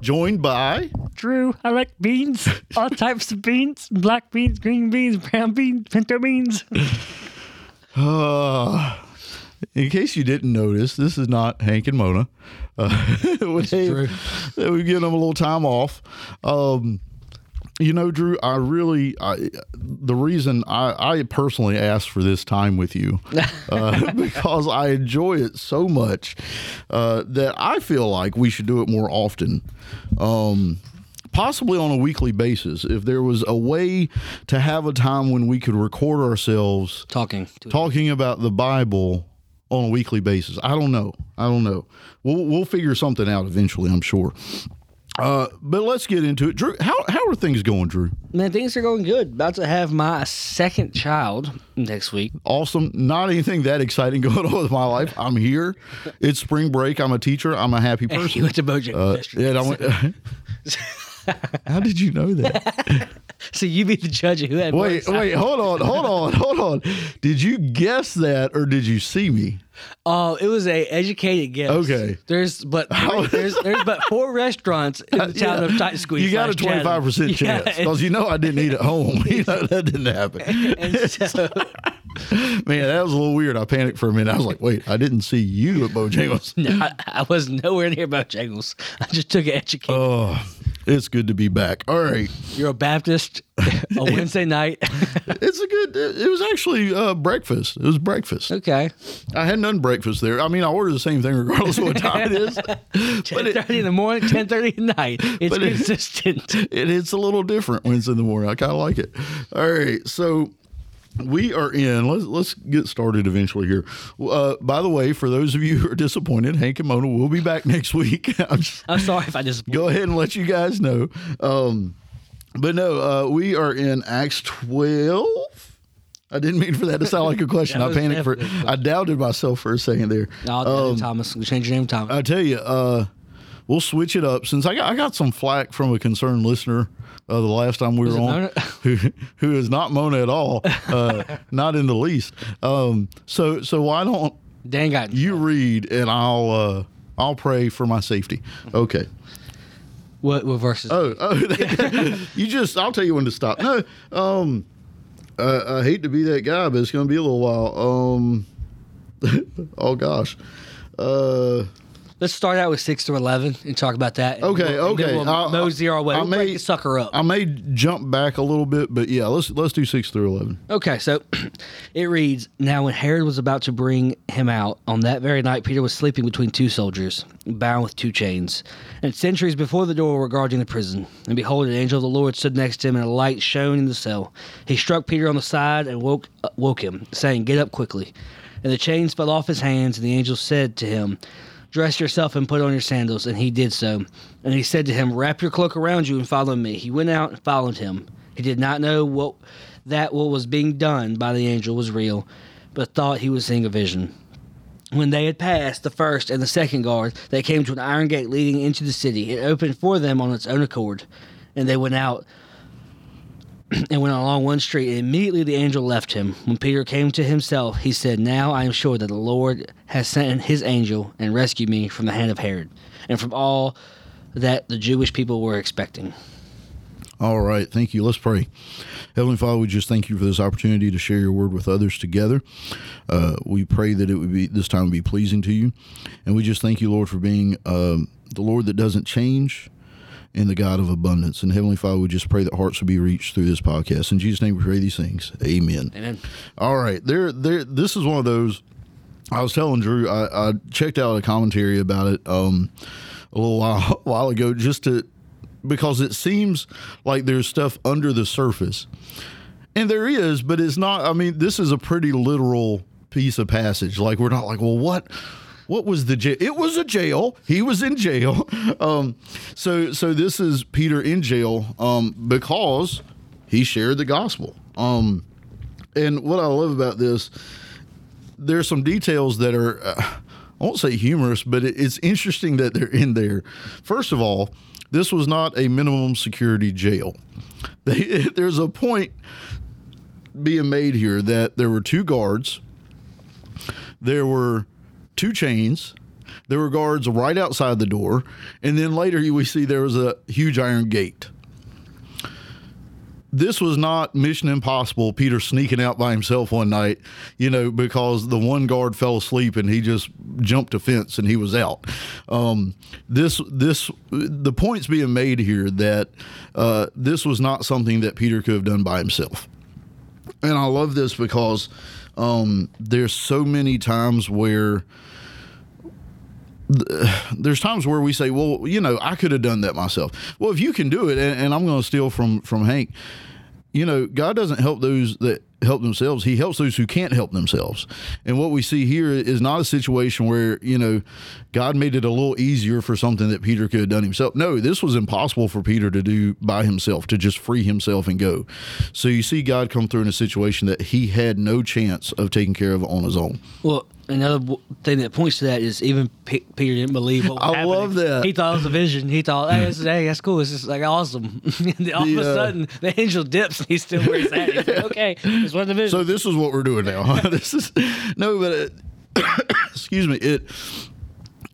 joined by Drew, I like beans, all types of beans, black beans, green beans, brown beans, pinto beans. Uh, in case you didn't notice, this is not Hank and Mona. Uh, we, Drew. We've given them a little time off. Um, you know, Drew, I really, I, the reason I, I personally asked for this time with you uh, because I enjoy it so much uh, that I feel like we should do it more often. Um, possibly on a weekly basis. If there was a way to have a time when we could record ourselves Talking. To talking about the Bible on a weekly basis. I don't know. I don't know. We'll we'll figure something out eventually. I'm sure. Uh, but let's get into it. Drew, how how are things going, Drew? Man, things are going good. About to have my second child next week. Awesome. Not anything that exciting going on with my life. I'm here. It's spring break. I'm a teacher. I'm a happy person. You went to Bojangles Uh, yesterday. I went. how did you know that? so you be the judge of who had Wait, wait, hold on, hold on, hold on. Did you guess that or did you see me? Oh, it was a educated guess. Okay. There's but there's there's but four restaurants in the town Yeah. of Tightsqueeze. You got a 25% chance because you know I didn't eat at home. You know, that didn't happen. and so Man, that was a little weird. I panicked for a minute. I was like, wait, I didn't see you at Bojangles. no, I, I was nowhere near Bojangles. I just took an educated. Oh, it's good to be back. All right. You're a Baptist. A Wednesday night. It's a good, it was actually uh, breakfast. It was breakfast. okay. I hadn't done breakfast there. I mean, I ordered the same thing regardless of what time it is. Ten thirty in the morning, ten thirty at night. It's But it- consistent. it, it's a little different when it's in the morning. I kind of like it. All right, so we are in. Let's let's get started eventually here. Uh, by the way, for those of you who are disappointed, Hank and Mona will be back next week. I'm just, I'm sorry if I just go ahead and let you guys know. Um, but no, uh, we are in Acts 12. I didn't mean for that to sound like a question. I panicked for. I doubted myself for a second there. No, Um, Thomas. Change your name, Thomas. I tell you, uh, we'll switch it up since I got I got some flack from a concerned listener uh, the last time we were on, Mona? who who is not Mona at all, uh, not in the least. Um, so so why don't Dan got you read and I'll uh, I'll pray for my safety. Okay. what, what verses? Oh oh, you just I'll tell you when to stop. No, um, I, I hate to be that guy, but it's going to be a little while. Um, oh gosh. Uh, Let's start out with six through eleven and talk about that. Okay, we'll- okay. We'll I'll- mosey our way. I We'll break may- the sucker up. I may jump back a little bit, but yeah, let's let's do six through eleven. Okay, so it reads Now, when Herod was about to bring him out, on that very night, Peter was sleeping between two soldiers, bound with two chains. And sentries before the door were guarding the prison. And behold, an angel of the Lord stood next to him, and a light shone in the cell. He struck Peter on the side and woke, uh, woke him, saying, Get up quickly. And the chains fell off his hands, and the angel said to him, Dress yourself and put on your sandals. And he did so. And he said to him, Wrap your cloak around you and follow me. He went out and followed him. He did not know what that what was being done by the angel was real, but thought he was seeing a vision. When they had passed the first and the second guard, they came to an iron gate leading into the city. It opened for them on its own accord, and they went out and went along one street. And immediately the angel left him. When Peter came to himself, he said, Now I am sure that the Lord has sent his angel and rescued me from the hand of Herod and from all that the Jewish people were expecting. All right, thank you. Let's pray. Heavenly Father, we just thank you for this opportunity to share your word with others together. Uh, we pray that it would be this time would be pleasing to you, and we just thank you, Lord, for being um, the Lord that doesn't change and the God of abundance. And Heavenly Father, we just pray that hearts will be reached through this podcast. In Jesus' name, we pray these things. Amen. Amen. All right, there, there. This is one of those. I was telling Drew, I, I checked out a commentary about it um, a little while while ago, just to because it seems like there's stuff under the surface, and there is, but it's not. I mean, this is a pretty literal piece of passage. Like we're not like, well, what, what was the jail? It was a jail. He was in jail. Um, so so this is Peter in jail um, because he shared the gospel. Um, and what I love about this, there's some details that are. Uh, I won't say humorous, but it, it's interesting that they're in there. First of all, this was not a minimum security jail. They, there's a point being made here that there were two guards, there were two chains, there were guards right outside the door, and then later we see there was a huge iron gate this was not Mission Impossible. Peter sneaking out by himself one night, you know, because the one guard fell asleep and he just jumped a fence and he was out. Um, this this the point's being made here that uh, this was not something that Peter could have done by himself, and I love this because um, there's so many times where there's times where we say, well, you know, I could have done that myself. Well, if you can do it, and, and I'm going to steal from from Hank, you know, God doesn't help those that help themselves. He helps those who can't help themselves. And what we see here is not a situation where, you know, God made it a little easier for something that Peter could have done himself. No, this was impossible for Peter to do by himself, to just free himself and go. So you see God come through in a situation that he had no chance of taking care of on his own. Well, another thing that points to that is even P- Peter didn't believe what was I happening. love that. He thought it was a vision. He thought, hey, this is, hey that's cool. This is like awesome. and all The, of a uh, sudden, the angel dips and he's still where he's at. He's like, okay, it's one of the visions. So this is what we're doing now. this is no, but it, excuse me. It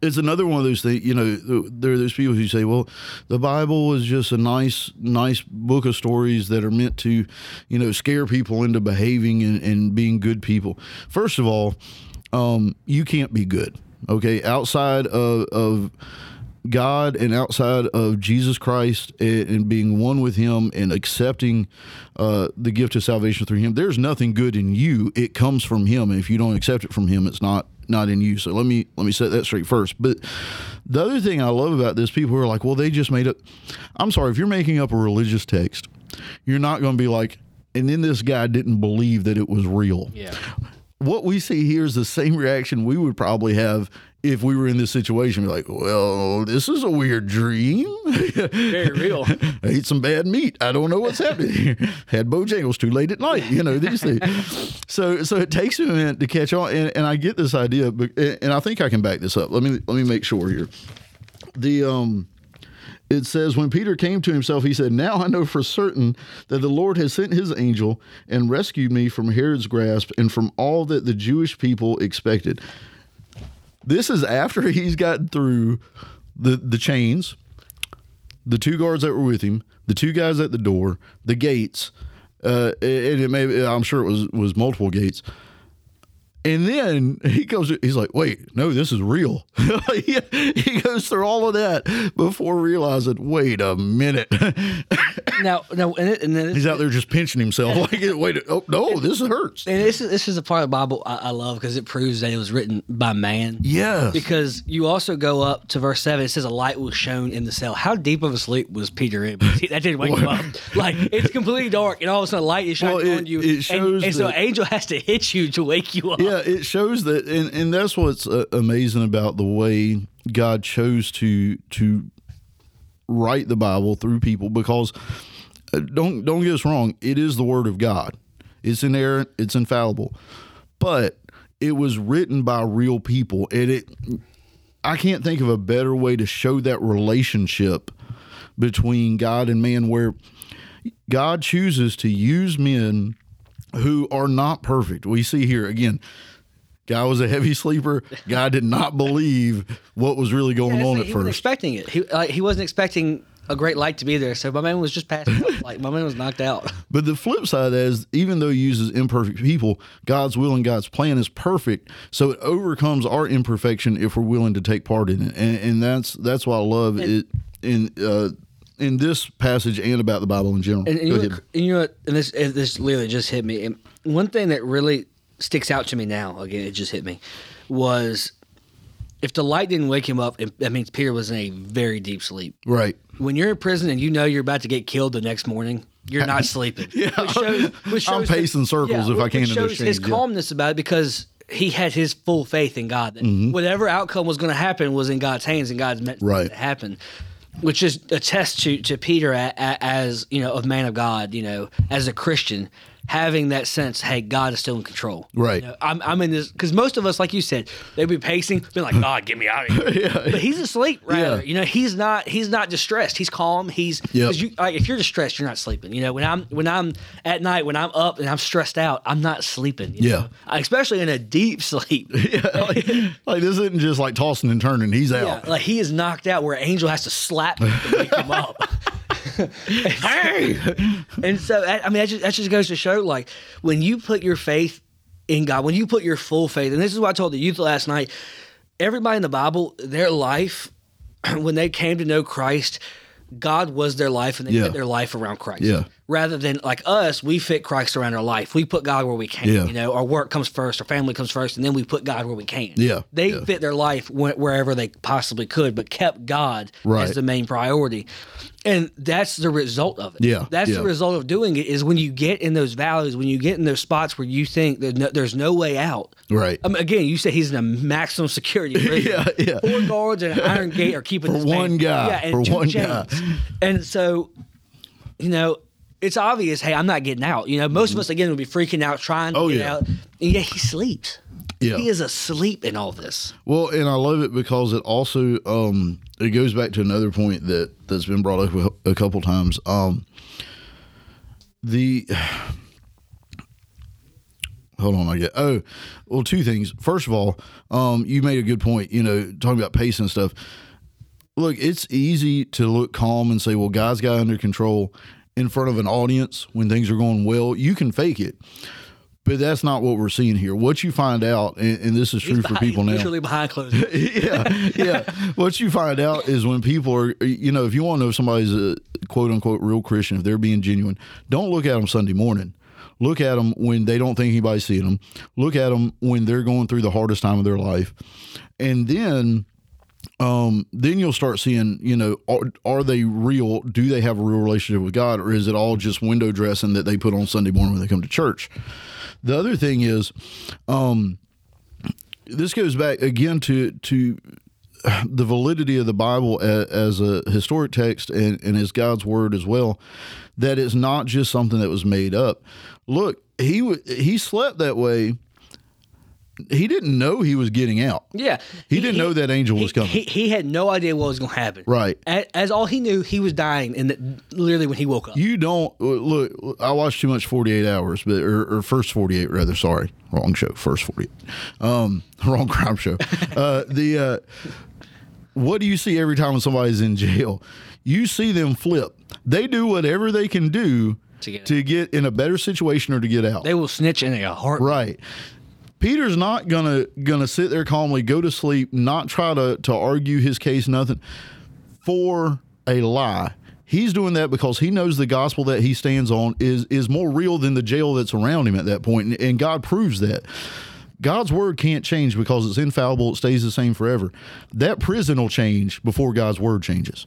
it's another one of those things. You know, there are those people who say, "Well, the Bible is just a nice, nice book of stories that are meant to, you know, scare people into behaving and, and being good people." First of all, um, you can't be good. Okay, outside of, of God and outside of Jesus Christ and, and being one with Him and accepting uh, the gift of salvation through Him, there's nothing good in you. It comes from Him, and if you don't accept it from Him, it's not not in you. So let me let me set that straight first. But the other thing I love about this, people are like, well, they just made up. I'm sorry, if you're making up a religious text, you're not going to be like, and then this guy didn't believe that it was real yeah. What we see here is the same reaction we would probably have if we were in this situation. We're like, well, this is a weird dream. Very real. I ate some bad meat. I don't know what's happening here. Had Bojangles too late at night. You know these things. So so it takes a minute to catch on, and, and I get this idea, but and I think I can back this up. Let me let me make sure here. The um it says when Peter came to himself, he said, "Now I know for certain that the Lord has sent His angel and rescued me from Herod's grasp and from all that the Jewish people expected." This is after he's gotten through the the chains, the two guards that were with him, the two guys at the door, the gates, uh, and it may I'm sure it was was multiple gates. And then he goes, he's like, wait, no, this is real. he, goes through all of that before realizing, wait a minute. now, now, and, it, and then he's out there just pinching himself. Like, wait, oh, no, this hurts. And this is this is a part of the Bible I, I love because it proves that it was written by man. Yeah. Because you also go up to verse seven. It says a light was shown in the cell. How deep of a sleep was Peter in? That didn't wake him up. Like it's completely dark, and all of a sudden light is shining Well, on you, it and- shows and, so an angel has to hit you to wake you up. yeah, it shows that, and, and that's what's uh, amazing about the way God chose to to write the Bible through people. Because uh, don't don't get us wrong, it is the Word of God. It's inerrant, it's infallible, but it was written by real people, and it. I can't think of a better way to show that relationship between God and man, where God chooses to use men who are not perfect. We see here again, guy was a heavy sleeper. Guy did not believe what was really going That's on it. at he wasn't first. expecting it. He like, he wasn't expecting a great light to be there. So my man was just passing out. Like my man was knocked out. But the flip side is, even though he uses imperfect people, God's will and God's plan is perfect. So it overcomes our imperfection if we're willing to take part in it, and, and that's that's why I love it in uh, in this passage and about the Bible in general. And, and, you, know, and you know what? And this and this literally just hit me. And one thing that really sticks out to me now, again, it just hit me, was if the light didn't wake him up, it, that means Peter was in a very deep sleep. Right. When you're in prison and you know you're about to get killed the next morning, you're not sleeping. Yeah. Which shows, which I'm shows pacing circles if I can in shows his change, yeah. calmness about it because he had his full faith in God. That Whatever outcome was going to happen was in God's hands, and God's meant Right. to happen. Which is a test to to Peter a, a, as you know of man of God, you know, as a Christian, having that sense, hey, God is still in control. Right. You know, I'm, I'm in this because most of us, like you said, they'd be pacing, being like, God, get me out of here. But he's asleep. Rather, Yeah. you know, he's not he's not distressed. He's calm. He's Yep. you like if you're distressed, you're not sleeping. You know, when I'm when I'm at night, when I'm up and I'm stressed out, I'm not sleeping. you Yeah. know? especially in a deep sleep. yeah, like, like this isn't just like tossing and turning. He's Yeah, out. like he is knocked out where Angel has to slap him to wake him up. hey! And so, I mean, that just, that just goes to show like when you put your faith in God, when you put your full faith, and this is what I told the youth last night everybody in the Bible, their life, when they came to know Christ, God was their life and they Yeah. fit their life around Christ. Yeah. Rather than like us, we fit Christ around our life. We put God where we can. Yeah. You know, our work comes first, our family comes first, and then we put God where we can. Yeah. They Yeah. fit their life wherever they possibly could, but kept God Right. as the main priority. And that's the result of it. Yeah, That's yeah. the result of doing it is when you get in those valleys, when you get in those spots where you think that no, there's no way out. Right. I mean, again, you say he's in a maximum security prison. Yeah, yeah. Four guards and an iron gate are keeping For this man- one guy, Yeah, and for two one chains. guy. And so, you know, it's obvious. Hey, I'm not getting out. You know, most of us again would be freaking out trying to Oh, get yeah. out, and yet he sleeps. Yeah. He is asleep in all this. Well, and I love it because it also um, it goes back to another point that that's been brought up a- a couple times. Um, the hold on, I get oh well, two things. First of all, um, you made a good point. You know, talking about pace and stuff. Look, it's easy to look calm and say, "Well, guys got under control." In front of an audience when things are going well, you can fake it, but that's not what we're seeing here. What you find out, and, and this is true He's for behind- people now literally behind closed yeah, yeah. What you find out is when people are, you know, if you want to know if somebody's a quote unquote real Christian, if they're being genuine, don't look at them Sunday morning. Look at them when they don't think anybody's seeing them. Look at them when they're going through the hardest time of their life, and then, um, then you'll start seeing, you know, are, are they real? Do they have a real relationship with God, or is it all just window dressing that they put on Sunday morning when they come to church? The other thing is, um, this goes back again to to the validity of the Bible as, a historic text and, and as God's word as well. That it's not just something that was made up. Look, he he slept that way. He didn't know he was getting out. Yeah, He didn't know that angel he- was coming. He, he had no idea what was going to happen. Right. As, as all he knew, he was dying, and that literally when he woke up. You don't look. I watched too much Forty Eight Hours, but or, or first Forty Eight rather. Sorry, wrong show. First Forty Eight, um, wrong crime show. Uh, the uh, what do you see every time when somebody's in jail? You see them flip. They do whatever they can do To get to get in a better situation or to get out. they will snitch in a heart. Right. Peter's not gonna gonna sit there calmly, go to sleep, not try to to argue his case, nothing for a lie. He's doing that because he knows the gospel that he stands on is is more real than the jail that's around him at that point, and, and God proves that. God's word can't change because it's infallible; it stays the same forever. That prison will change before God's word changes.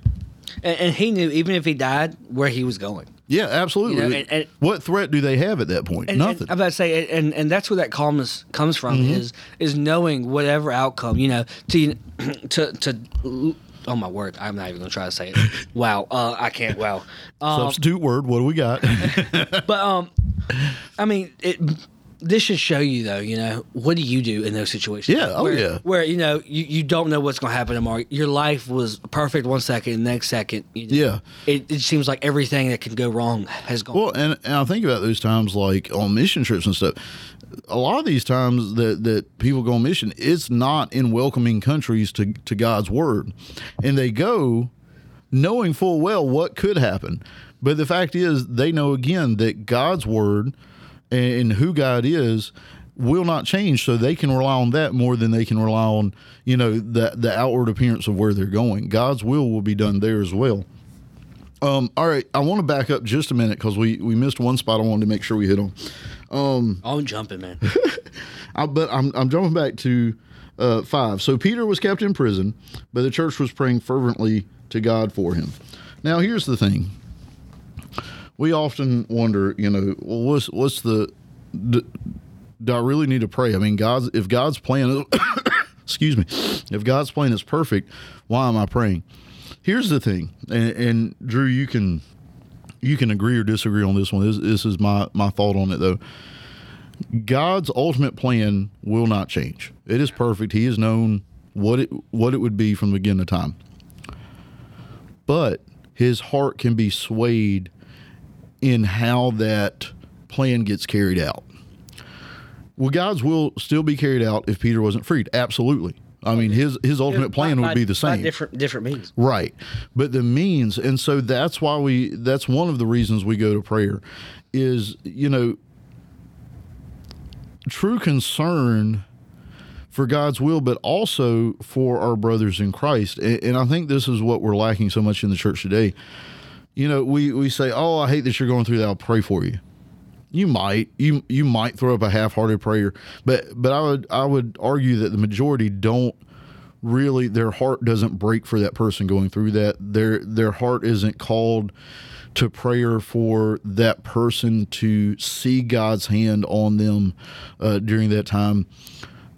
And, and he knew even if he died, where he was going. Yeah, absolutely. You know, and- and- what threat do they have at that point? And, Nothing. I'm about to say, and and that's where that calmness comes from Mm-hmm. is is knowing whatever outcome, you know, to to to. Oh my word! I'm not even gonna try to say it. Wow, uh, I can't. Wow, um, Substitute word. What do we got? but um, I mean, it. This should show you, though. You know, what do you do in those situations? Yeah, oh, where, yeah. Where you know you, you don't know what's going to happen tomorrow. Your life was perfect one second, next second, you know, Yeah. it, it seems like everything that can go wrong has gone. Well, and, and I think about those times like on mission trips and stuff. A lot of these times that, that people go on mission, it's not in welcoming countries to, to God's word. And they go knowing full well what could happen. But the fact is, they know again that God's word and who God is will not change. So they can rely on that more than they can rely on, you know, the, the outward appearance of where they're going. God's will will be done there as well. Um, all right, I want to back up just a minute because we, we missed one spot I wanted to make sure we hit on. I'm jumping, man. I, but I'm, I'm jumping back to uh, five. So Peter was kept in prison, but the church was praying fervently to God for him. Now, here's the thing. We often wonder, you know, well, what's what's the d- do I really need to pray? I mean, God's if God's plan is excuse me, if God's plan is perfect, why am I praying? Here's the thing, and, and Drew, you can you can agree or disagree on this one. This, this is my my thought on it though. God's ultimate plan will not change. It is perfect. He has known what it what it would be from the beginning of time. But his heart can be swayed in how that plan gets carried out. Well, God's will still be carried out if Peter wasn't freed? Absolutely. I mean, his his ultimate plan By- would be the same. different different means. Right. But the means, and so that's why we, that's one of the reasons we go to prayer is, you know, true concern for God's will, but also for our brothers in Christ. And, and I think this is what we're lacking so much in the church today. You know, we, we say, oh, I hate that you're going through that. I'll pray for you. You might you you might throw up a half-hearted prayer, but but I would I would argue that the majority don't really their heart doesn't break for that person going through that. Their their heart isn't called to prayer for that person to see God's hand on them uh, during that time.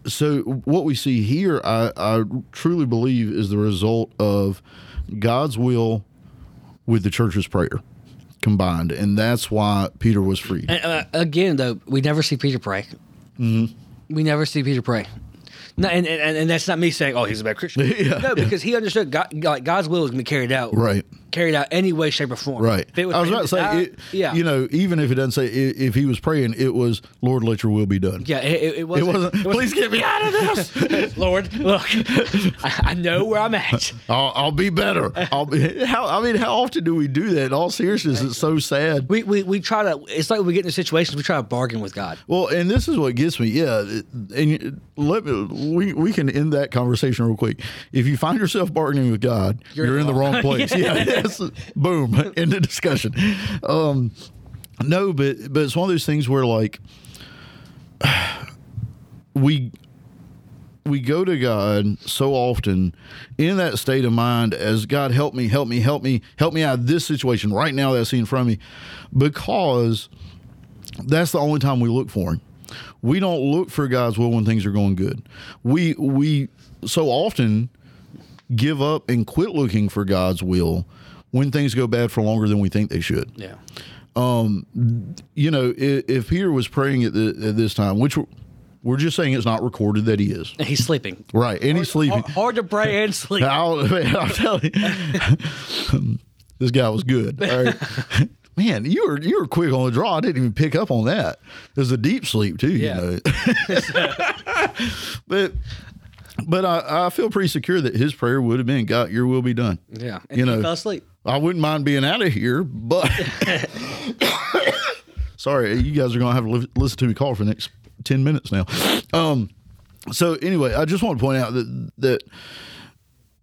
So what we see here, I, I truly believe, is the result of God's will with the church's prayer combined, and that's why Peter was freed. And, uh, again, though, we never see Peter pray. Mm-hmm. We never see Peter pray. No, and, and and that's not me saying, "Oh, he's a bad Christian." Yeah, no, because he understood God, like God's will is going to be carried out, Right. Carried out any way, shape, or form. Right. It I was about to say, die, it, yeah, you know, even if it doesn't say i- if he was praying, it was Lord, let your will be done. yeah. It, it, it It wasn't. wasn't. Please get me out of this. Lord, look, I, I know where I'm at. I'll, I'll be better. I'll be. How, I mean, how often do we do that? In all seriousness, it's so sad. We, we, we try to. It's like we get into situations. We try to bargain with God. Well, and this is what gets me. Yeah, and let me, we we can end that conversation real quick. If you find yourself bargaining with God, you're, in the wrong place. yeah, yes. boom, end the discussion. Um, no, but but it's one of those things where like we we go to God so often in that state of mind as God help me, help me, help me, help me out of this situation right now that's in front of me, because that's the only time we look for him. We don't look for God's will when things are going good. We we so often give up and quit looking for God's will when things go bad for longer than we think they should. Yeah. Um, you know, if, if Peter was praying at, the, at this time, which we're, we're just saying it's not recorded that he is he's sleeping. right, and he's sleeping. Hard, hard to pray and sleep. I'll, I'll tell you, this guy was good. All right. Man, you were you were quick on the draw. I didn't even pick up on that. There's a deep sleep too. Yeah. You know? but but I, I feel pretty secure that his prayer would have been, "God, Your will be done." Yeah. And You he know. fell asleep. I wouldn't mind being out of here, but sorry, you guys are going to have to li- listen to me call for the next ten minutes now. Um, so anyway, I just want to point out that that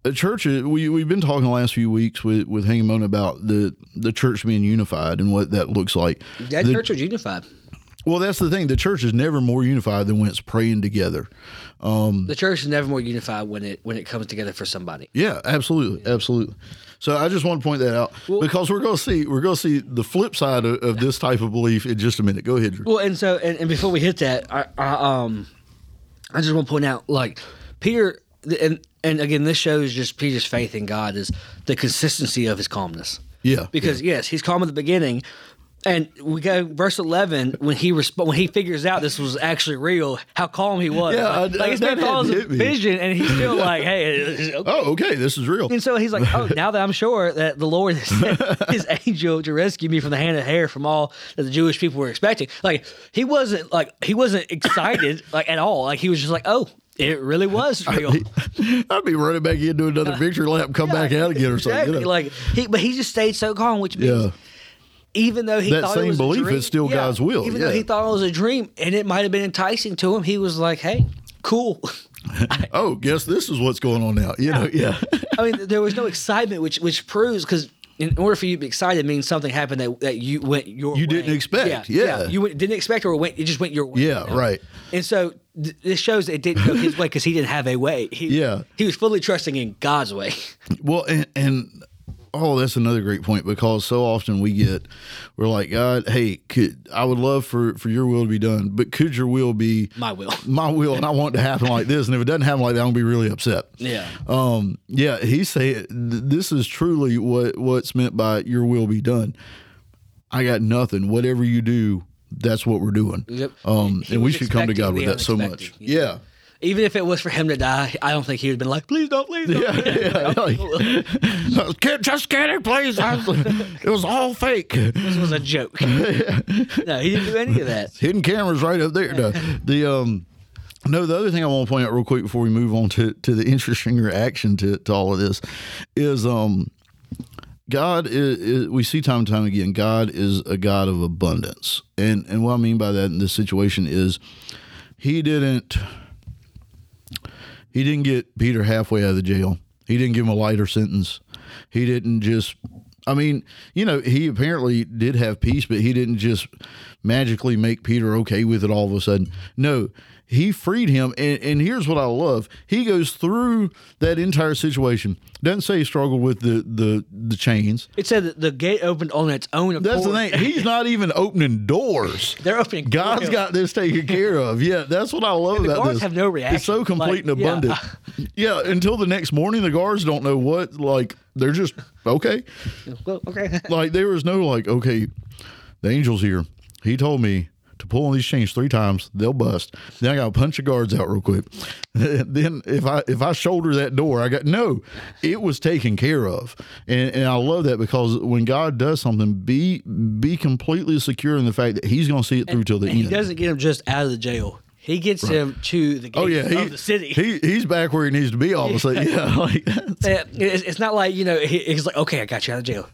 the church we we've been talking the last few weeks with with Hanging about the the church being unified and what that looks like. That The- church was unified. Well, that's the thing. The church is never more unified than when it's praying together. The church is never more unified when it when it comes together for somebody. Yeah, absolutely, absolutely. So I just want to point that out because we're going to see we're going to see the flip side of, of this type of belief in just a minute. Go ahead, Drew. Well, and so and, and before we hit that, I, I um, I just want to point out like Peter and and again this shows just Peter's faith in God is the consistency of his calmness. Yeah, Because yes, he's calm at the beginning, and we go verse eleven when he resp- when he figures out this was actually real, how calm he was. Yeah, like, I- like his man calls a vision, and he's still like, hey. okay. Oh, okay, this is real. And so he's like, "Oh, now that I'm sure that the Lord has sent His angel to rescue me from the hand of Herod, from all that the Jewish people were expecting." Like he wasn't like he wasn't excited like at all. Like he was just like, "Oh, it really was real." I'd be running back in, do another victory lap, come back out again or something. Exactly. You know? Like he, but he just stayed so calm, which means yeah, even though he That thought it same was a belief dream- is still God's will, Even though he thought it was a dream and it might have been enticing to him, he was like, "Hey, cool." oh, guess this is what's going on now. You know, yeah, I mean, there was no excitement, which which proves because in order for you to be excited means something happened that, that you went your You way. didn't expect, yeah. you went, didn't expect or it went it just went your way. yeah, right. And so th- this shows that it didn't go his way because he didn't have a way. He, Yeah. he was fully trusting in God's way. Well, and, and oh, that's another great point because so often we get, we're like, God, hey, could, I would love for for your will to be done, but could your will be My will. my will, and I want it to happen like this, and if it doesn't happen like that, I'm gonna be really upset. Yeah. Um, yeah, he said this is truly what what's meant by your will be done. I got nothing. Whatever you do, that's what we're doing. Yep. Um, and we should come to God with that so much. know? Yeah. Even if it was for him to die, I don't think he would have been like, please don't, please don't. Yeah, yeah. Like, "Kid, just kidding, please. I- it was all fake. This was a joke. no, he didn't do any of that. Hidden cameras right up there. No, the um, no. The other thing I want to point out real quick before we move on to to the interesting reaction to to all of this is um, God is, is we see time and time again. God is a God of abundance, and and what I mean by that in this situation is he didn't he didn't get Peter halfway out of the jail. He didn't give him a lighter sentence. He didn't just I mean, you know, he apparently did have peace, but he didn't just magically make Peter okay with it all of a sudden. No, he freed him. And, and here's what I love. He goes through that entire situation. Doesn't say he struggled with the the, the chains. It said that the gate opened on its own accord. That's the thing. He's not even opening doors. They're opening. God's got this taken care of. Yeah, that's what I love the about guards this. have no reaction. It's so complete Like, and yeah. abundant. Yeah. until the next morning, the guards don't know what. Like they're just okay. Well, okay. Like there was no like okay, the angel's here. He told me to pull on these chains three times. They'll bust. Then I got to punch the guards out real quick. then if I if I shoulder that door, I got no. It was taken care of, and and I love that because when God does something, be be completely secure in the fact that He's going to see it through till the end. he doesn't get him just out of the jail. He gets him to the gate Oh yeah, he, of the city. He he's back where he needs to be. All of a sudden, yeah, like it's, it's not like you know he, he's like okay I got you out of jail.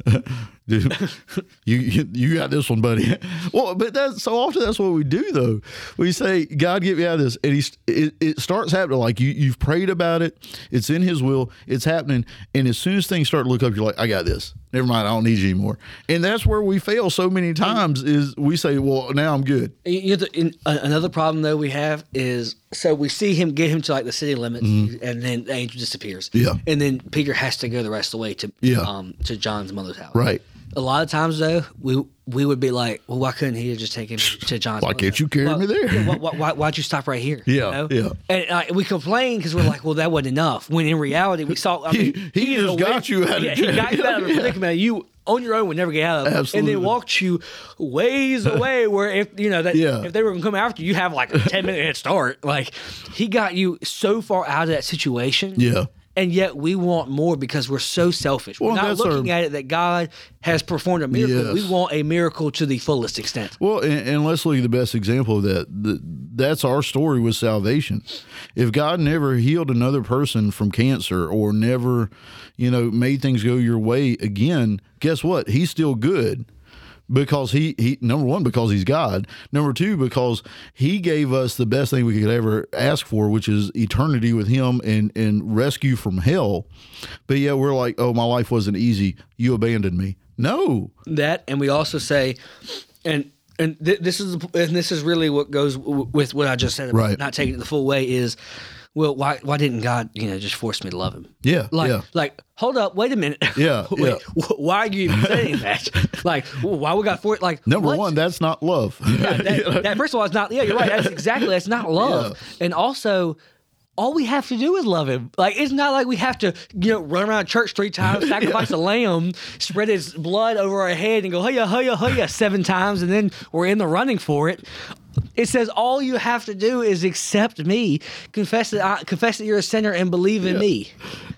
Dude, you, you you got this one, buddy. Well, but that's so often that's what we do though. We say, God, get me out of this, and he's it, it starts happening. Like you you've prayed about it, it's in His will, it's happening, and as soon as things start to look up, you're like, I got this. Never mind, I don't need you anymore. And that's where we fail so many times. Is we say, well, now I'm good. You know, in, uh, another problem though we have is so we see him get him to like the city limits, and then the angel disappears. Mm-hmm. Yeah. and then Peter has to go the rest of the way to Yeah. um to John's mother's house. Right. A lot of times though, we we would be like, well, why couldn't he have just taken me to John's? Why can't you carry me there? yeah, why, why, why, why'd you stop right here? Yeah, yeah. And uh, we complain because we're like, well, that wasn't enough. When in reality, we saw. I He- mean, he just got you out of Yeah, he got you out of the Yeah. predicament you on your own would never get out of. And Absolutely. then walked you ways away where if you know that Yeah. if they were gonna come after you, you have like a ten minute head start. Like he got you so far out of that situation. Yeah. And yet we want more because we're so selfish. Well, we're not that's our- looking at it that God has performed a miracle. We want a miracle to the fullest extent. Well, and, and let's look at the best example of that. The, that's our story with salvation. If God never healed another person from cancer or never, you know, made things go your way again, guess what? He's still good because he, he number one because he's God. Number two because he gave us the best thing we could ever ask for, which is eternity with him and and rescue from hell. But yeah, we're like, oh, my life wasn't easy. You abandoned me. No, that and we also say and and th- this is and this is really what goes w- with what I just said about Right. not taking it the full way is well why why didn't God you know just force me to love him Yeah, like yeah. like hold up wait a minute Yeah, wait, yeah. wh- why are you even saying that like why we got for it like number what? one, that's not love. that, that first of all it's not yeah you're right that's exactly that's not love and also all we have to do is love him. Like it's not like we have to, you know, run around church three times, sacrifice a lamb, spread his blood over our head, and go hiya hiya hiya seven times, and then we're in the running for it. It says all you have to do is accept me, confess that I, confess that you're a sinner, and believe in me.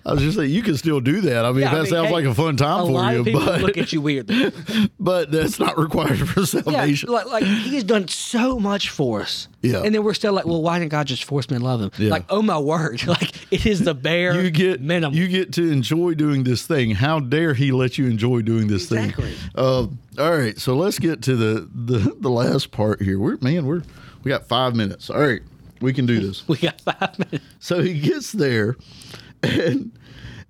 I was just saying you can still do that. I mean, Yeah, I that mean, sounds hey, like a fun time a for lot you, of people but look at you weird. But that's not required for salvation. like, like he has done so much for us. Yeah. and then we're still like, well, why didn't God just force me to love him? Yeah. Like, oh my word, like it is the bare you get minimum. you get to enjoy doing this thing. How dare he let you enjoy doing this Exactly. thing? Uh, all right, so let's get to the the, the last part here. We're man, we're we got five minutes. All right, we can do this. we got five minutes. So he gets there, and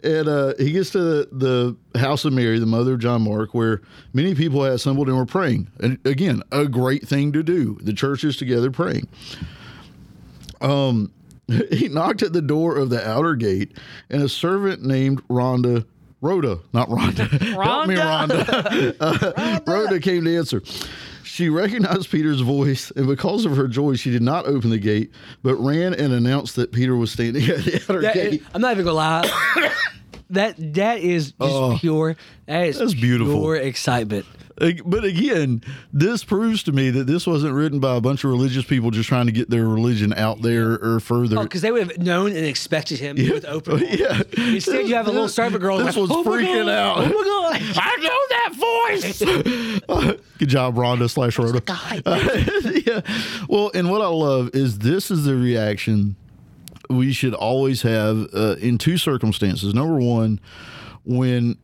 and uh, he gets to the, the house of Mary, the mother of John Mark, where many people had assembled and were praying. And again, a great thing to do. The church is together praying. Um, he knocked at the door of the outer gate, and a servant named Rhonda Rhoda, not Rhonda. Help me, Rhonda. Uh, Rhoda came to answer. She recognized Peter's voice, and because of her joy, she did not open the gate, but ran and announced that Peter was standing at the outer That- gate. I'm not even gonna lie. that that is just Oh, pure. That is that's beautiful. Pure excitement. But again, this proves to me that this wasn't written by a bunch of religious people just trying to get their religion out there or further. Oh, because they would have known and expected him with open. arms. yeah. Instead, you have a little servant girl. This like, was "Oh freaking God, out. Oh my god! I know that voice. Good job, Rhonda slash Rhoda. yeah. Well, and what I love is this is the reaction we should always have uh, in two circumstances. Number one, when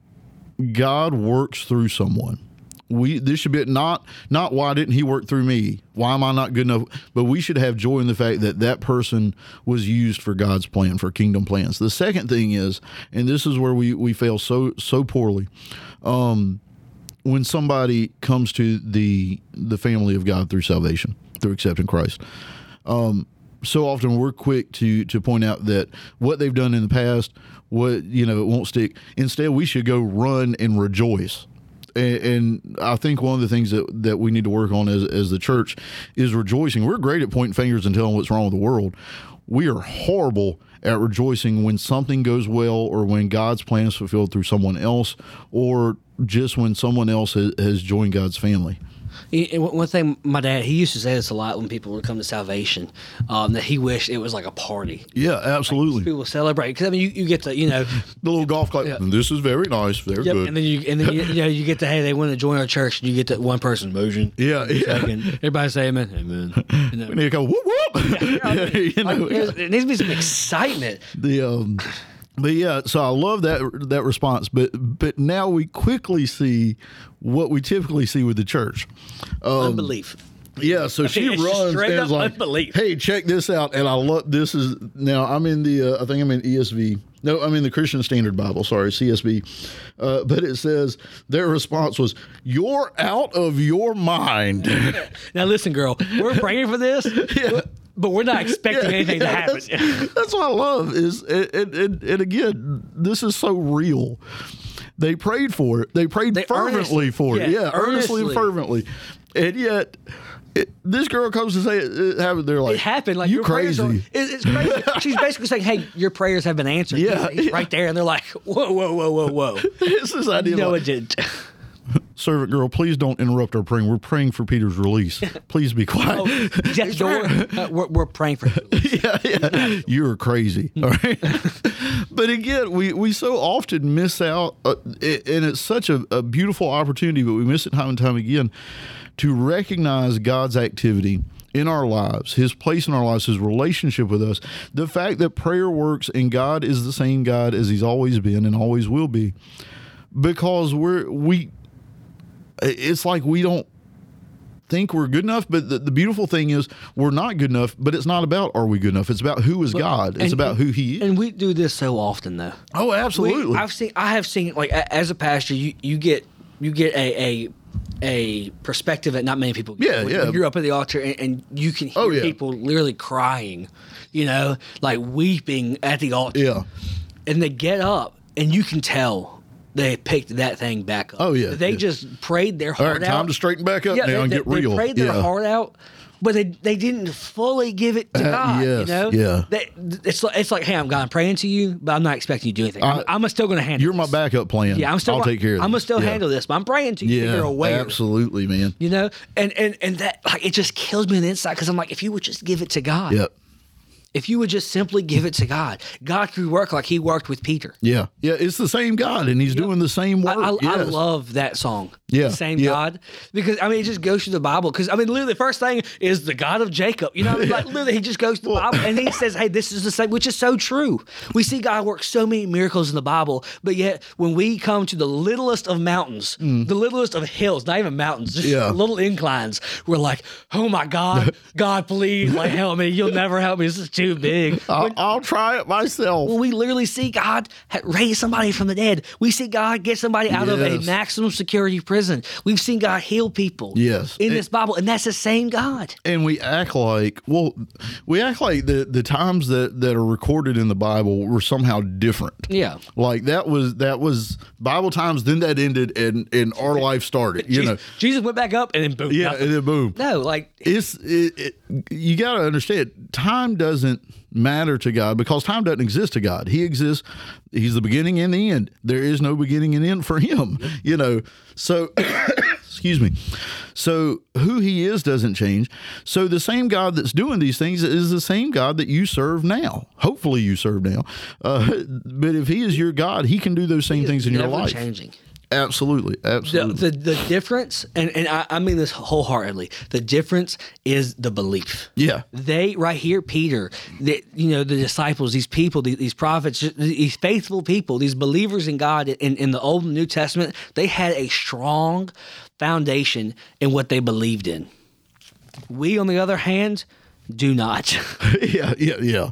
God works through someone. We this should be not not why didn't he work through me? Why am I not good enough? But we should have joy in the fact that that person was used for God's plan for kingdom plans. The second thing is, and this is where we we fail so so poorly. Um, when somebody comes to the the family of God through salvation, through accepting Christ, um, so often we're quick to to point out that what they've done in the past, what you know, it won't stick. Instead, we should go run and rejoice. And, and I think one of the things that, that we need to work on as, as the church is rejoicing. We're great at pointing fingers and telling what's wrong with the world. We are horrible at rejoicing when something goes well or when God's plan is fulfilled through someone else or just when someone else has, has joined God's family. And One thing, my dad, he used to say this a lot when people would come to salvation, um, that he wished it was like a party. Yeah, absolutely. People celebrate because I mean, you, you get to you know, the little golf club. This is very nice. Very yep, good. and then you and then you, you know you get to hey they want to join our church and you get to one person motion. yeah, yeah. Second, everybody say amen, amen. You know, And they go whoop whoop. you know, like, there's- there needs to be some excitement. the um, but yeah. So I love that that response. But but now we quickly see what we typically see with the church. Um, Unbelief. Yeah, so she It's just runs straight and up is like, unbelief. "Hey, check this out!" And I love this is now I'm in the uh, I think I'm in ESV. No, I'm in the Christian Standard Bible. Sorry, CSB. Uh, but it says their response was, "You're out of your mind." Now listen, girl, we're praying for this, but we're not expecting anything to happen. That's, that's what I love is and, and, and, again, this is so real. They prayed for it. They prayed They fervently earnestly- for it. yeah, Yeah, earnestly and fervently. And yet, it, this girl comes to say it, it happened. They're like, It happened. Like you crazy. Are, it- it's crazy. She's basically saying, "Hey, your prayers have been answered." Yeah, He's yeah. right there, and they're like, "Whoa, whoa, whoa, whoa, whoa!" it's this idea. no, like, it didn't. Servant girl, please don't interrupt our praying. We're praying for Peter's release. Please be quiet. Oh, yes, we're, uh, we're, we're praying for. Yeah, yeah. You're crazy. All right. but again, we, we so often miss out, uh, and it's such a, a beautiful opportunity, but we miss it time and time again to recognize God's activity in our lives, His place in our lives, His relationship with us, the fact that prayer works and God is the same God as He's always been and always will be, because we're we. It's like we don't think we're good enough. But the, the beautiful thing is we're not good enough. But it's not about are we good enough. It's about who is God. It's and- about who He is. And we do this so often, though. oh, We- absolutely. I've seen. I have seen. Like as a pastor, you you get you get a a a perspective that not many people get. Yeah, when, yeah. When you're up at the altar and, and you can oh, hear Oh, yeah. people literally crying, you know, like weeping at the altar. yeah. and they get up and you can tell they picked that thing back up. Oh, yeah, they yeah. just prayed their All heart right, out. time to straighten back up yeah, now they, and they- get they real. prayed their yeah. heart out, but they they didn't fully give it to uh, God. you know, yeah. They, it's like it's like, hey, I'm God, I'm praying to you, but I'm not expecting you to do anything. I'm, I- I'm still going to handle. You're my backup plan. Yeah, I'm still. I'll gonna- take care of I'm gonna still yeah. handle this, but I'm praying to you. Yeah, you're aware. absolutely, man. You know, and and and that like it just kills me on the inside because I'm like, if you would just give it to God, Yep. If you would just simply give it to God, God could work like He worked with Peter. Yeah, yeah. It's the same God, and He's doing the same work. I, I Yes. love that song. Yeah, The same yeah. God. Because, I mean, it just goes through the Bible. Because, I mean, literally, the first thing is the God of Jacob. You know, I mean? like, literally, he just goes to the Bible and he says, hey, this is the same, which is so true. We see God work so many miracles in the Bible, but yet when we come to the littlest of mountains, the littlest of hills, not even mountains, just Mm. Yeah. little inclines, we're like, oh my God, God, please, like, help me. You'll never help me. This is too big. I'll, I'll try it myself. When we literally see God raise somebody from the dead, we see God get somebody out of a maximum security prison. We've seen God heal people. Yes. in And- this Bible, and that's the same God. and we act like well we act like the the times that that are recorded in the bible were somehow different Yeah. like that was that was bible times then that ended and and our life started you know Jesus went back up, and then boom. yeah nothing. and then boom no, like it's it, it, you got to understand time doesn't matter to god because time doesn't exist to god. He exists. He's the beginning and the end. There is no beginning and end for him you know. So excuse me. So who he is doesn't change. So the same god that's doing these things is the same god that you serve now. Hopefully you serve now. Uh, but if he is your god he can do those same things in your life. changing. Absolutely The, absolutely the the difference, and, and I, I mean this wholeheartedly, the difference is the belief. yeah They right here, Peter, the, you know the disciples, these people, these, these prophets, these faithful people, these believers in God in, in the Old and New Testament, they had a strong foundation in what they believed in. We, on the other hand, do not. yeah yeah yeah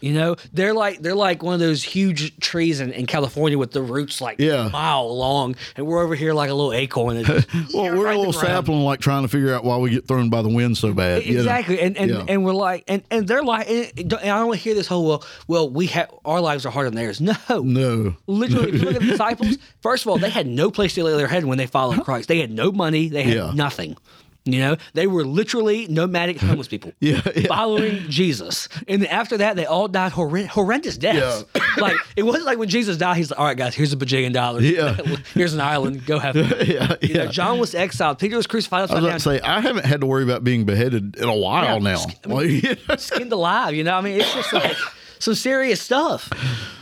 You know, they're like they're like one of those huge trees in, in California with the roots like Yeah. a mile long, and we're over here like a little acorn. Well, we're a little sapling, like trying to figure out why we get thrown by the wind so bad. you know? Exactly, and and, Yeah. and we're like, and, and they're like, and and I don't hear this whole well, well, we have our lives are harder than theirs. No, No. literally, if you look at the disciples, first of all, they had no place to lay their head when they followed Christ. They had no money, they had Yeah. nothing. You know, they were literally nomadic homeless people Yeah, yeah. following Jesus. And then after that, they all died horrend- horrendous deaths. like, it wasn't like when Jesus died, he's like, all right, guys, here's a bajillion dollars. Yeah. here's an island. Go have fun. Yeah, You know. John was exiled. Peter was crucified I was about to say, I haven't had to worry about being beheaded in a while Yeah. now. Like, skinned alive. You know, I mean, it's just like some serious stuff.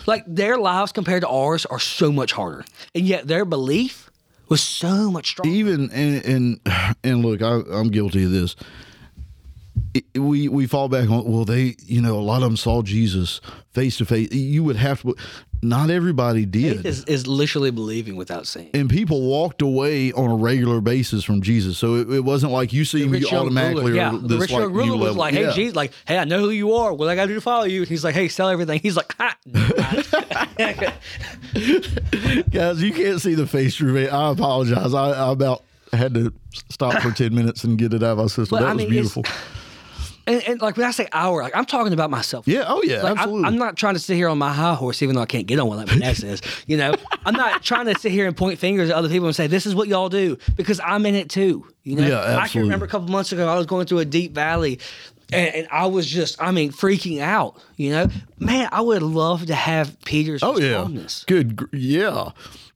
Like their lives compared to ours are so much harder, and yet their belief was so much stronger. even and and and look, I, I'm guilty of this. It- we we fall back on well, they you know a lot of them saw Jesus face to face. You would have to. Not everybody did. Is, is literally believing without seeing. and people walked away on a regular basis from Jesus. So it, it wasn't like you see me Rich automatically ruler, yeah, or the this rich like young ruler was level. like, "Hey, Yeah. Jesus, like, hey, I know who you are. What I got to do to follow you?" And he's like, "Hey, sell everything." He's like, "Ha." Guys, you can't see the face through me. I apologize. I, I about had to stop for 10 minutes and get it out of my system. But, that I was mean, it's- beautiful. And, and like when I say our, like I'm talking about myself. Yeah. Oh, yeah. Like, I'm, absolutely. I'm not trying to sit here on my high horse, even though I can't get on one like my dad says. You know, I'm not trying to sit here and point fingers at other people and say this is what y'all do because I'm in it too. You know, Yeah, I can remember a couple months ago I was going through a deep valley. And, and I was just, I mean, freaking out. You know, man, I would love to have Peter's Oh, yeah. calmness. Good. Yeah.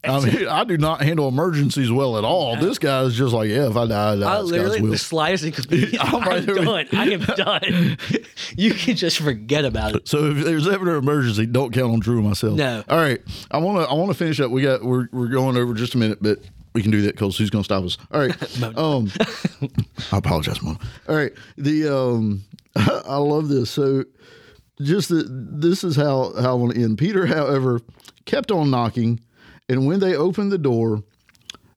I mean, I do not handle emergencies well at all. This guy is just like, yeah, if I die, I die. I literally, will. the slightest inconvenience, I'm I'm, done. I am done. you can just forget about it. So if there's ever an emergency, don't count on Drew and myself. No. All right. I want to. I want to finish up. We got. We're we're going over just a minute, but we can do that because who's going to stop us? All right. um, I apologize, Mom. All right. The um, I love this. So just the, this is how how I want to end. Peter, however, kept on knocking, and when they opened the door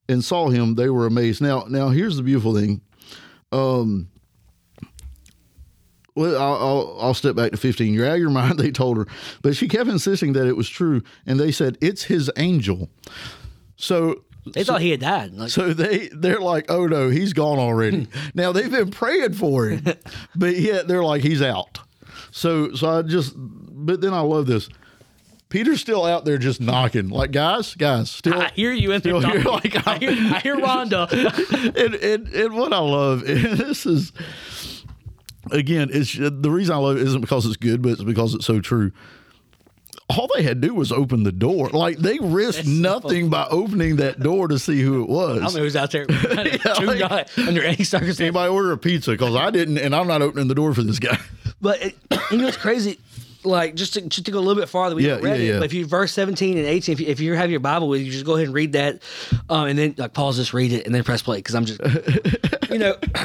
and saw him, they were amazed. Now, now here's the beautiful thing. Um, Well, I'll, I'll, I'll step back to 15. You're out of your mind, they told her. But she kept insisting that it was true. And they said, it's his angel. So. They thought he had died. Like, So they they're like, oh no, he's gone already. now they've been praying for him, but yet they're like, he's out. So so I just, but then I love this. Peter's still out there just knocking, like guys, guys, still. I hear you in there. Here, like, I, hear, I hear Rhoda. and, and, and what I love, and this is again, it's the reason I love it isn't because it's good, but it's because it's so true. All they had to do was open the door. Like they risked That's so nothing by opening that door to see who it was. I don't know who's out there. Do like- not under any circumstances. Anybody order a pizza? Because I didn't, and I'm not opening the door for this guy. But it, you know what's crazy? Like just to, just to go a little bit farther, we Yeah, read yeah, it. yeah. But if you verse seventeen and eighteen, if you, if you have your Bible with you, just go ahead and read that, um, and then like pause this, read it, and then press play because I'm just, you know,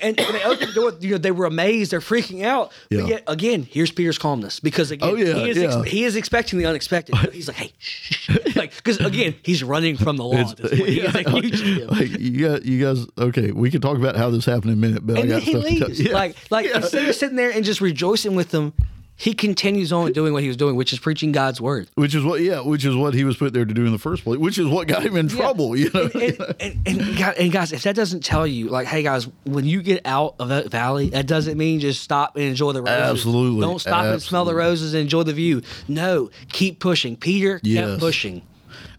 and when they opened the door, you know, they were amazed, they're freaking out. Yeah. But yet again, here's Peter's calmness because again, Oh, yeah, he is yeah. he is expecting the unexpected. He's like, hey, shh, shh. like because again, he's running from the law. At this point. He is a like you got you guys okay we can talk about how this happened in a minute but i got then he stuff to tell leaves. you. Like, like instead of sitting there and just rejoicing with them, he continues on doing what he was doing, which is preaching God's word. which is what yeah which is what he was put there to do in the first place which is what got him in trouble you know And, and, and, and, God- and guys, if that doesn't tell you, like, hey guys, when you get out of that valley, that doesn't mean just stop and enjoy the roses. Absolutely. Don't stop and smell the roses and enjoy the view. No, keep pushing. Peter Yes. kept pushing.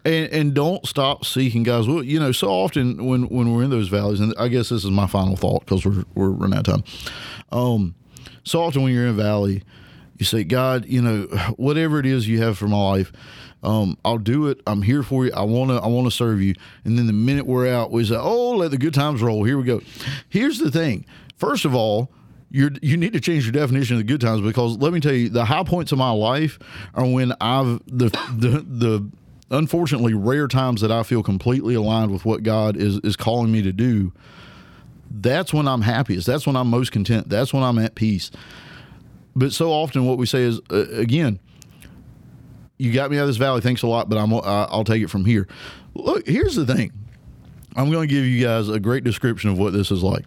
and and don't stop seeking guys well you know so often when when we're in those valleys and i guess this is my final thought because we're we're running out of time um so often when you're in a valley you say god you know whatever it is you have for my life um, I'll do it. I'm here for you. I want to. I want to serve you. And then the minute we're out, we say, "Oh, let the good times roll." Here we go. Here's the thing. First of all, you're you need to change your definition of the good times because let me tell you, the high points of my life are when I've the the the unfortunately rare times that I feel completely aligned with what God is is calling me to do. That's when I'm happiest. That's when I'm most content. That's when I'm at peace. But so often, what we say is uh, again, you got me out of this valley. Thanks a lot, but I'm I'll take it from here. Look, here's the thing. I'm going to give you guys a great description of what this is like.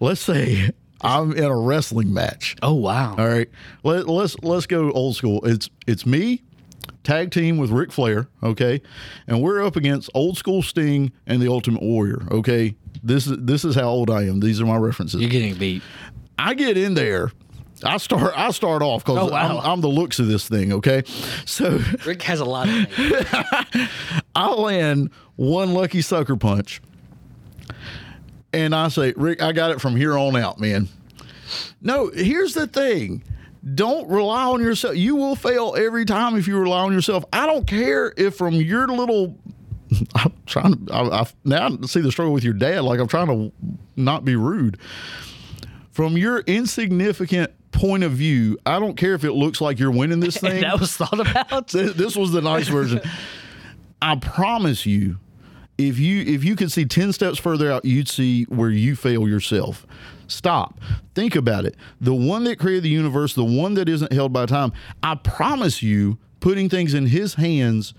Let's say I'm in a wrestling match. Oh wow! All right, Let, let's let's go old school. It's it's me, tag team with Ric Flair. Okay, and we're up against old school Sting and the Ultimate Warrior. Okay, this is this is how old I am. These are my references. You're getting beat. I get in there. I start. I start off because Oh, wow. I'm, I'm the looks of this thing. Okay, so Ric has a lot of. I land one lucky sucker punch, and I say, Ric, I got it from here on out, man. No, here's the thing. Don't rely on yourself. You will fail every time if you rely on yourself. I don't care if from your little. I'm trying to. I, I now I see the struggle with your dad. Like I'm trying to not be rude. From your insignificant point of view, I don't care if it looks like you're winning this thing. that was thought about. This was the nice version. I promise you, if you if you could see ten steps further out, you'd see where you fail yourself. Stop. Think about it. The one that created the universe, the one that isn't held by time. I promise you, putting things in His hands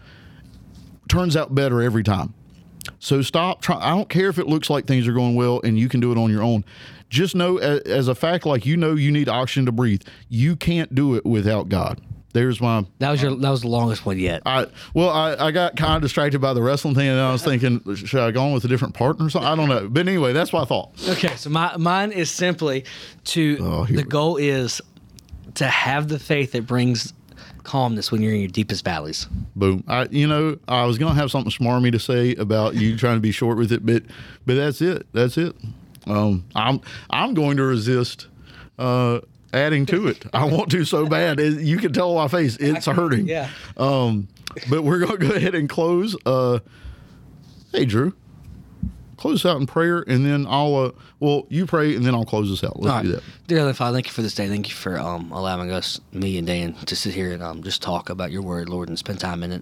turns out better every time. So stop trying. I don't care if it looks like things are going well and you can do it on your own. Just know, as, a fact, like you know, you need oxygen to breathe. You can't do it without God. There's my That was your. That was the longest one yet. I well, I, I got kind of distracted by the wrestling thing, and I was thinking, should I go on with a different partner or something? I don't know. But anyway, that's what I thought. Okay, so my mine is simply to Oh, the goal is to have the faith that brings calmness when you're in your deepest valleys. Boom. I, you know, I was gonna have something smarmy to say about you trying to be short with it, but but that's it. That's it. Um, I'm I'm going to resist uh, adding to it. I want to so bad. It- you can tell my face it's hurting. yeah. Um, but we're gonna go ahead and close. Uh, hey, Drew. Close out in prayer, and then I'll. Uh, well, you pray, and then I'll close this out. Let's All do that. Dear Heavenly Father, thank you for this day. Thank you for um, allowing us, me and Dan, to sit here and um, just talk about your word, Lord, and spend time in it.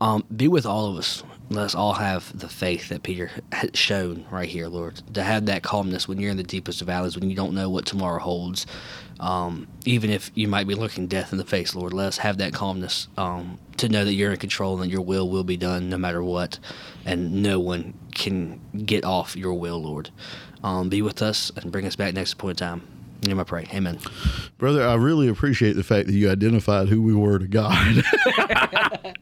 Um, be with all of us. Let us all have the faith that Peter had shown right here, Lord. To have that calmness when you're in the deepest of valleys, when you don't know what tomorrow holds. Um, even if you might be looking death in the face, Lord, let us have that calmness um, to know that you're in control and that your will will be done no matter what, and no one can get off your will, Lord. Um, be with us and bring us back next point in time. In I pray. Amen. Brother, I really appreciate the fact that you identified who we were to God.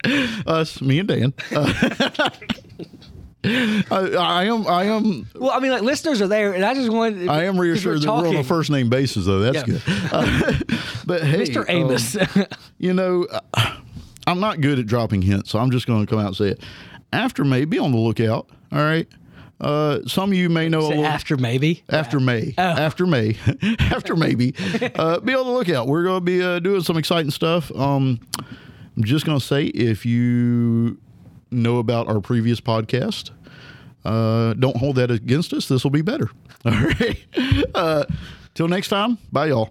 Us, me and Dan. Uh, I, I am, I am, Well, I mean, like listeners are there, and I just wanted. I am reassured that we're on a first name basis, though. That's Yeah. good. Uh, but hey, Mr. um, Amos. you know, I'm not good at dropping hints, so I'm just going to come out and say it. After May, be on the lookout. All right. Uh, some of you may know a little after maybe. after May. After May. after maybe. Uh, be on the lookout. We're going to be uh, doing some exciting stuff. Um, I'm just going to say if you know about our previous podcast, uh, don't hold that against us. This will be better. All right. Uh, till next time. Bye, y'all.